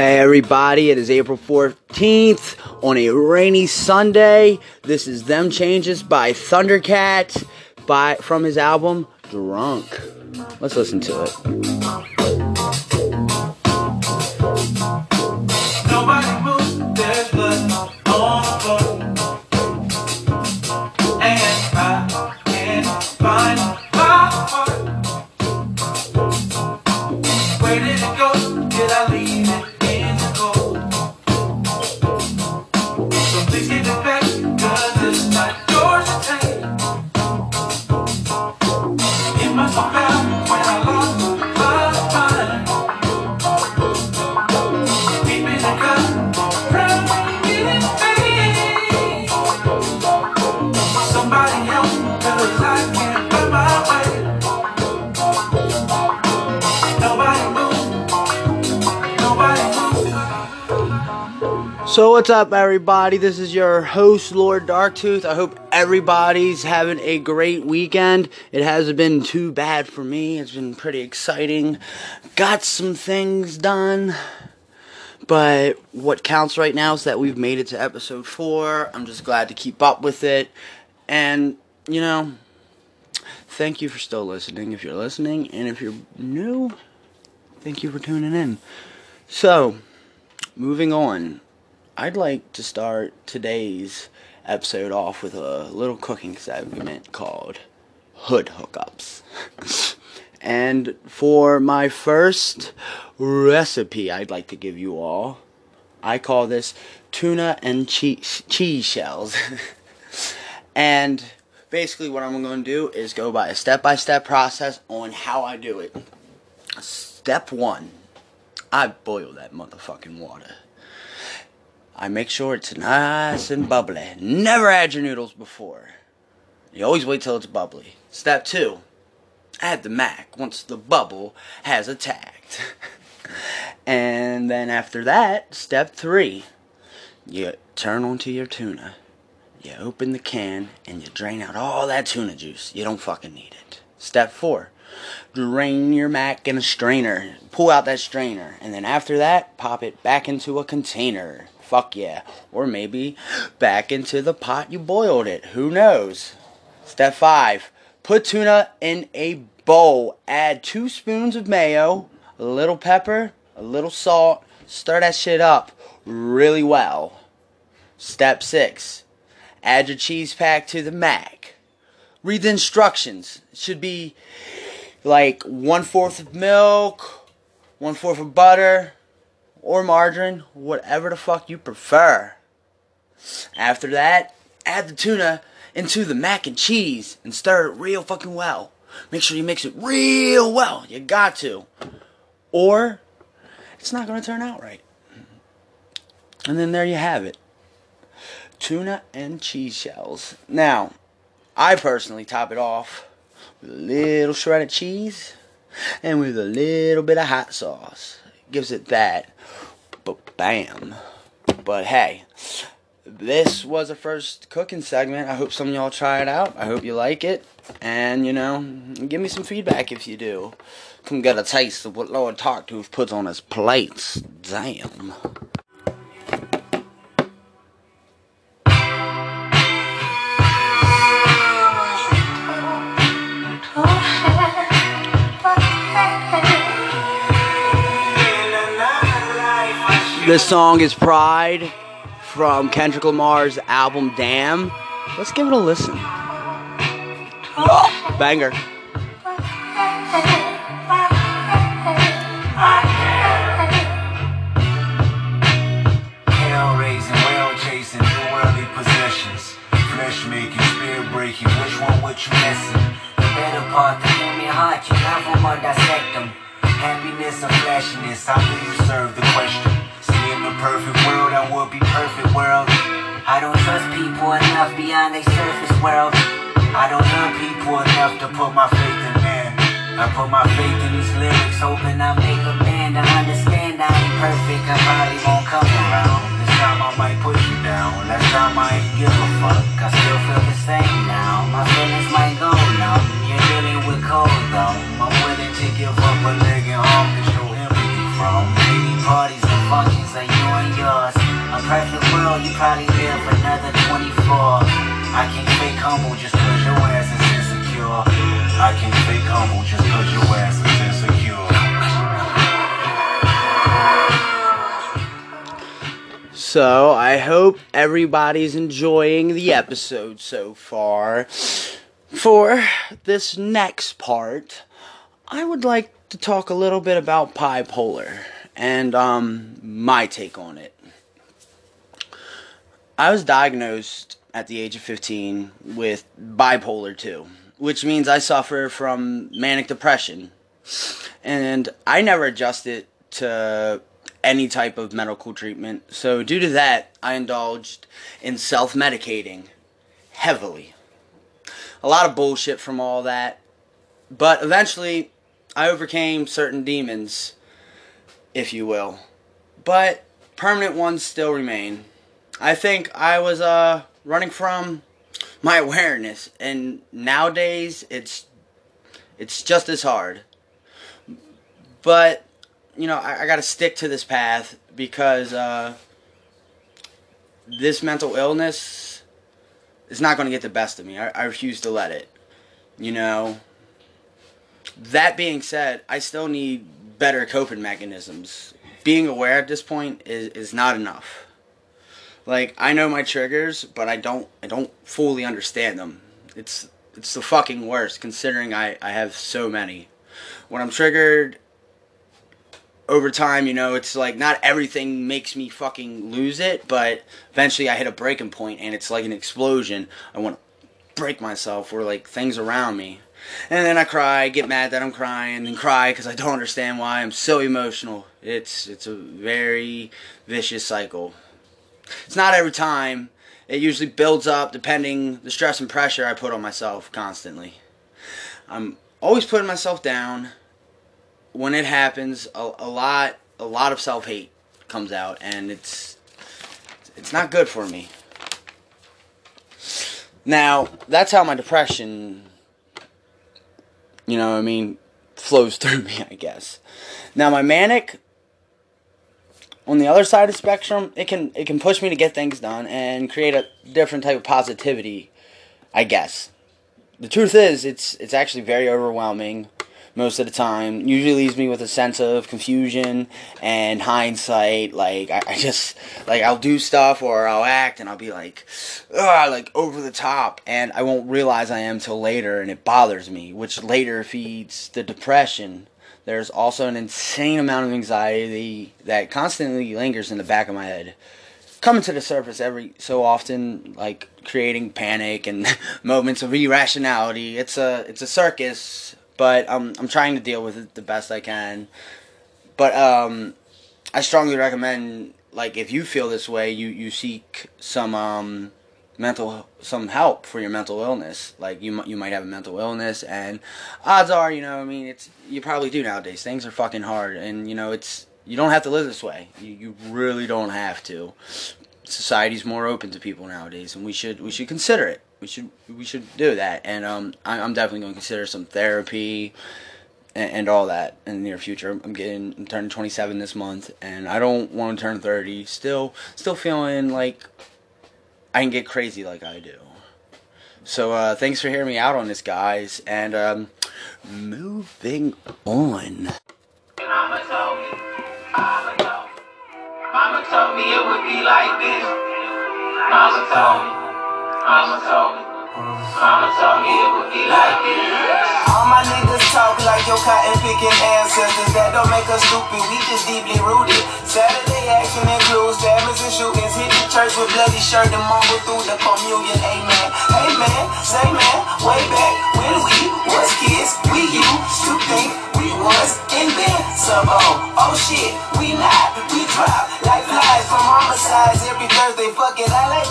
Hey everybody, it is April 14th on a rainy Sunday. This is Them Changes by Thundercat by from his album Drunk. Let's listen to it. So what's up everybody? This is your host Lord Darktooth. I hope everybody's having a great weekend. It hasn't been too bad for me. It's been pretty exciting. Got some things done. But what counts right now is that we've made it to episode 4. I'm just glad to keep up with it. And, you know, thank you for still listening if you're listening. And if you're new, thank you for tuning in. So, moving on. I'd like to start today's episode off with a little cooking segment called Hood Hookups. and for my first recipe I'd like to give you all, I call this tuna and cheese, cheese shells. and basically, what I'm going to do is go by a step by step process on how I do it. Step one I boil that motherfucking water. I make sure it's nice and bubbly. Never add your noodles before. You always wait till it's bubbly. Step two, add the mac once the bubble has attacked. and then after that, step three, you turn onto your tuna. You open the can and you drain out all that tuna juice. You don't fucking need it. Step four, drain your mac in a strainer. Pull out that strainer. And then after that, pop it back into a container. Fuck yeah. Or maybe back into the pot you boiled it. Who knows? Step five, put tuna in a bowl. Add two spoons of mayo, a little pepper, a little salt. Stir that shit up really well. Step six, add your cheese pack to the mac. Read the instructions. It should be like one fourth of milk, one fourth of butter, or margarine, whatever the fuck you prefer. After that, add the tuna into the mac and cheese and stir it real fucking well. Make sure you mix it real well. You got to. Or it's not going to turn out right. And then there you have it. Tuna and cheese shells. Now, I personally top it off with a little shredded cheese and with a little bit of hot sauce. Gives it that but bam. But hey, this was a first cooking segment. I hope some of y'all try it out. I hope you like it. And, you know, give me some feedback if you do. Come get a taste of what Lord Darktooth puts on his plates. Damn. This song is Pride from Kendrick Lamar's album Damn. Let's give it a listen. Banger. Hell raising, well chasing, new worldly possessions. Flesh making, spirit breaking, which one would you missing? The better part, the human heart, you them or dissect them. Happiness or flashiness, how do you serve the question? In the perfect world, I would be perfect world. I don't trust people enough beyond their surface world. I don't love people enough to put my faith in man. I put my faith in these lyrics, hoping I make a man to understand I ain't perfect. I probably won't come around. This time I might push you down. Last time I ain't give a fuck. I still feel the same now. My feelings might go numb. You're dealing with cold though. I'm willing to give up a leg you probably another 24. I can't fake humble just your ass is insecure. I can't fake humble just your ass is insecure. So I hope everybody's enjoying the episode so far. For this next part, I would like to talk a little bit about bipolar and um, my take on it. I was diagnosed at the age of 15 with bipolar 2, which means I suffer from manic depression. And I never adjusted to any type of medical treatment. So, due to that, I indulged in self medicating heavily. A lot of bullshit from all that. But eventually, I overcame certain demons, if you will. But permanent ones still remain. I think I was uh, running from my awareness, and nowadays it's it's just as hard. But you know, I, I got to stick to this path because uh, this mental illness is not going to get the best of me. I, I refuse to let it. You know. That being said, I still need better coping mechanisms. Being aware at this point is, is not enough. Like I know my triggers, but I don't I don't fully understand them. It's it's the fucking worst considering I, I have so many. When I'm triggered over time, you know, it's like not everything makes me fucking lose it, but eventually I hit a breaking point and it's like an explosion. I want to break myself or like things around me. And then I cry, get mad that I'm crying, and cry because I don't understand why I'm so emotional. It's it's a very vicious cycle. It's not every time. It usually builds up depending the stress and pressure I put on myself constantly. I'm always putting myself down. When it happens, a, a lot a lot of self hate comes out, and it's it's not good for me. Now that's how my depression, you know, I mean, flows through me. I guess. Now my manic on the other side of the spectrum, it can it can push me to get things done and create a different type of positivity, I guess. The truth is, it's it's actually very overwhelming most of the time. Usually leaves me with a sense of confusion and hindsight. Like I, I just like I'll do stuff or I'll act and I'll be like, ugh, like over the top, and I won't realize I am till later, and it bothers me, which later feeds the depression there's also an insane amount of anxiety that constantly lingers in the back of my head. Coming to the surface every so often, like creating panic and moments of irrationality. It's a it's a circus, but I'm I'm trying to deal with it the best I can. But um, I strongly recommend like if you feel this way, you you seek some um mental some help for your mental illness. Like you you might have a mental illness, and odds are, you know, I mean, it's you probably do nowadays. Things are fucking hard, and you know, it's you don't have to live this way. You, you really don't have to. Society's more open to people nowadays, and we should we should consider it. We should we should do that, and um, I, I'm definitely going to consider some therapy. And, and all that in the near future. I'm getting I'm turning 27 this month, and I don't want to turn 30. Still, still feeling like I can get crazy like I do. So uh, thanks for hearing me out on this, guys, and um, moving on. Mama told me, Mama told me, Mama told me it would be like this. Mama told me, Mama told me, Mama told me it would be like this. All my niggas talk like your cotton picking ancestors. That don't make us stupid, we just deeply rooted. Saturday action includes stabbings and shootings. Hit the church with bloody shirt and mumble through the communion. Amen. Hey man, say man, way back when we was kids, we used to think we was invincible. Oh shit, we not, we drop like flies from homicides every Thursday. Fuck it, I like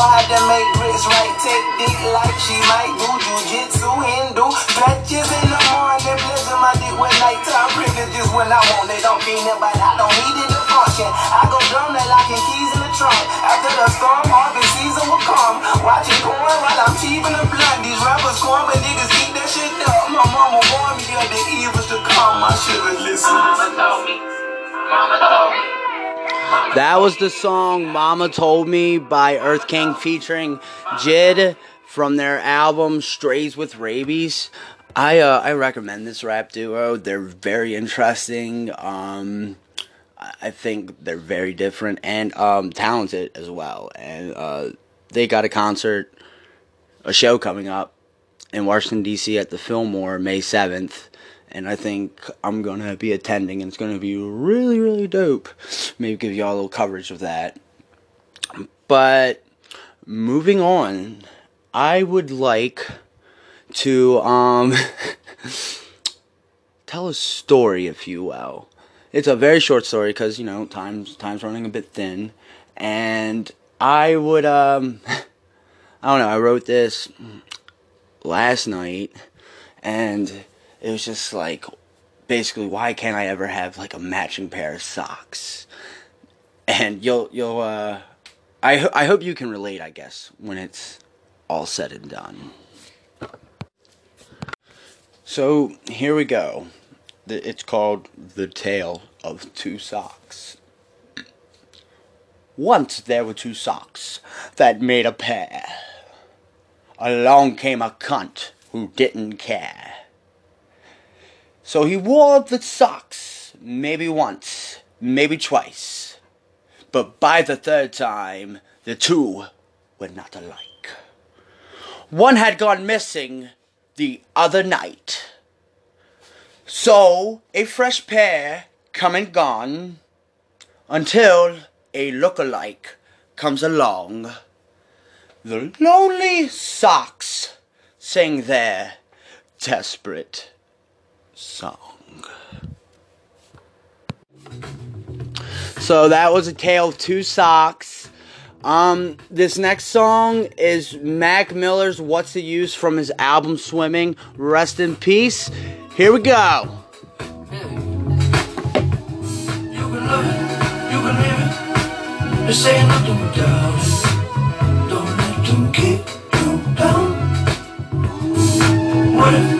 know how to make bricks right. Take dick like she might do jujitsu, Hindu. Stretches in the morning, pleasure my dick with nighttime privileges when I want it. Don't mean it, but I don't need it to function. I go drum that locking keys in the trunk. After the storm, harvest That was the song Mama Told Me by EarthGang featuring Jid from their album Strays with Rabies. I uh, I recommend this rap duo. They're very interesting. Um, I think they're very different and um, talented as well. And uh, they got a concert, a show coming up in Washington D.C. at the Fillmore May seventh and I think I'm gonna be attending, and it's gonna be really, really dope. Maybe give y'all a little coverage of that. But moving on, I would like to um tell a story, if you will. It's a very short story because you know time's time's running a bit thin, and I would um I don't know. I wrote this last night, and it was just like basically why can't I ever have like a matching pair of socks? And you'll you'll uh I ho- I hope you can relate, I guess, when it's all said and done. So, here we go. It's called The Tale of Two Socks. Once there were two socks that made a pair. Along came a cunt who didn't care. So he wore the socks maybe once, maybe twice. But by the third time, the two were not alike. One had gone missing the other night. So a fresh pair come and gone until a look-alike comes along. The lonely socks sing their desperate song. So that was a tale of two socks. Um, this next song is Mac Miller's What's the Use from his album Swimming. Rest in peace. Here we go. Don't let them keep you down. What if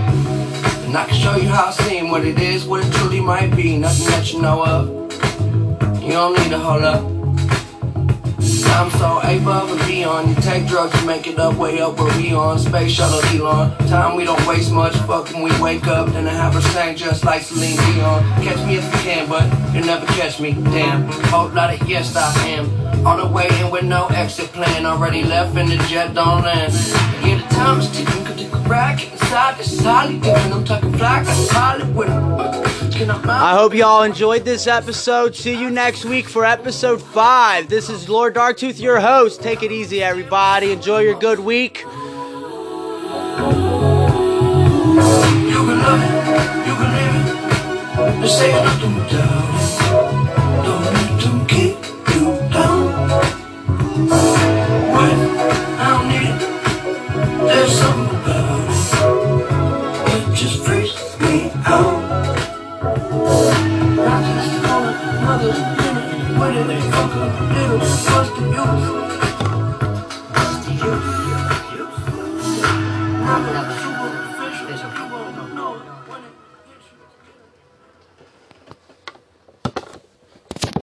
And I can show you how I seen what it is, what it truly might be. Nothing that you know of. You don't need to hold up. I'm so above and beyond. You take drugs, you make it up, way up where we on. Space shuttle Elon. Time we don't waste much. Fucking we wake up, then I have her sang just like Celine Dion. Catch me if you can, but you'll never catch me. Damn. Whole lot of yes, I am. On the way in with no exit plan. Already left and the jet don't land. The time is ticking, could take a rack inside. This is highly different. I'm talking fly, got pilot with it. I I hope y'all enjoyed this episode. See you next week for episode 5. This is Lord Darktooth, your host. Take it easy, everybody. Enjoy your good week. You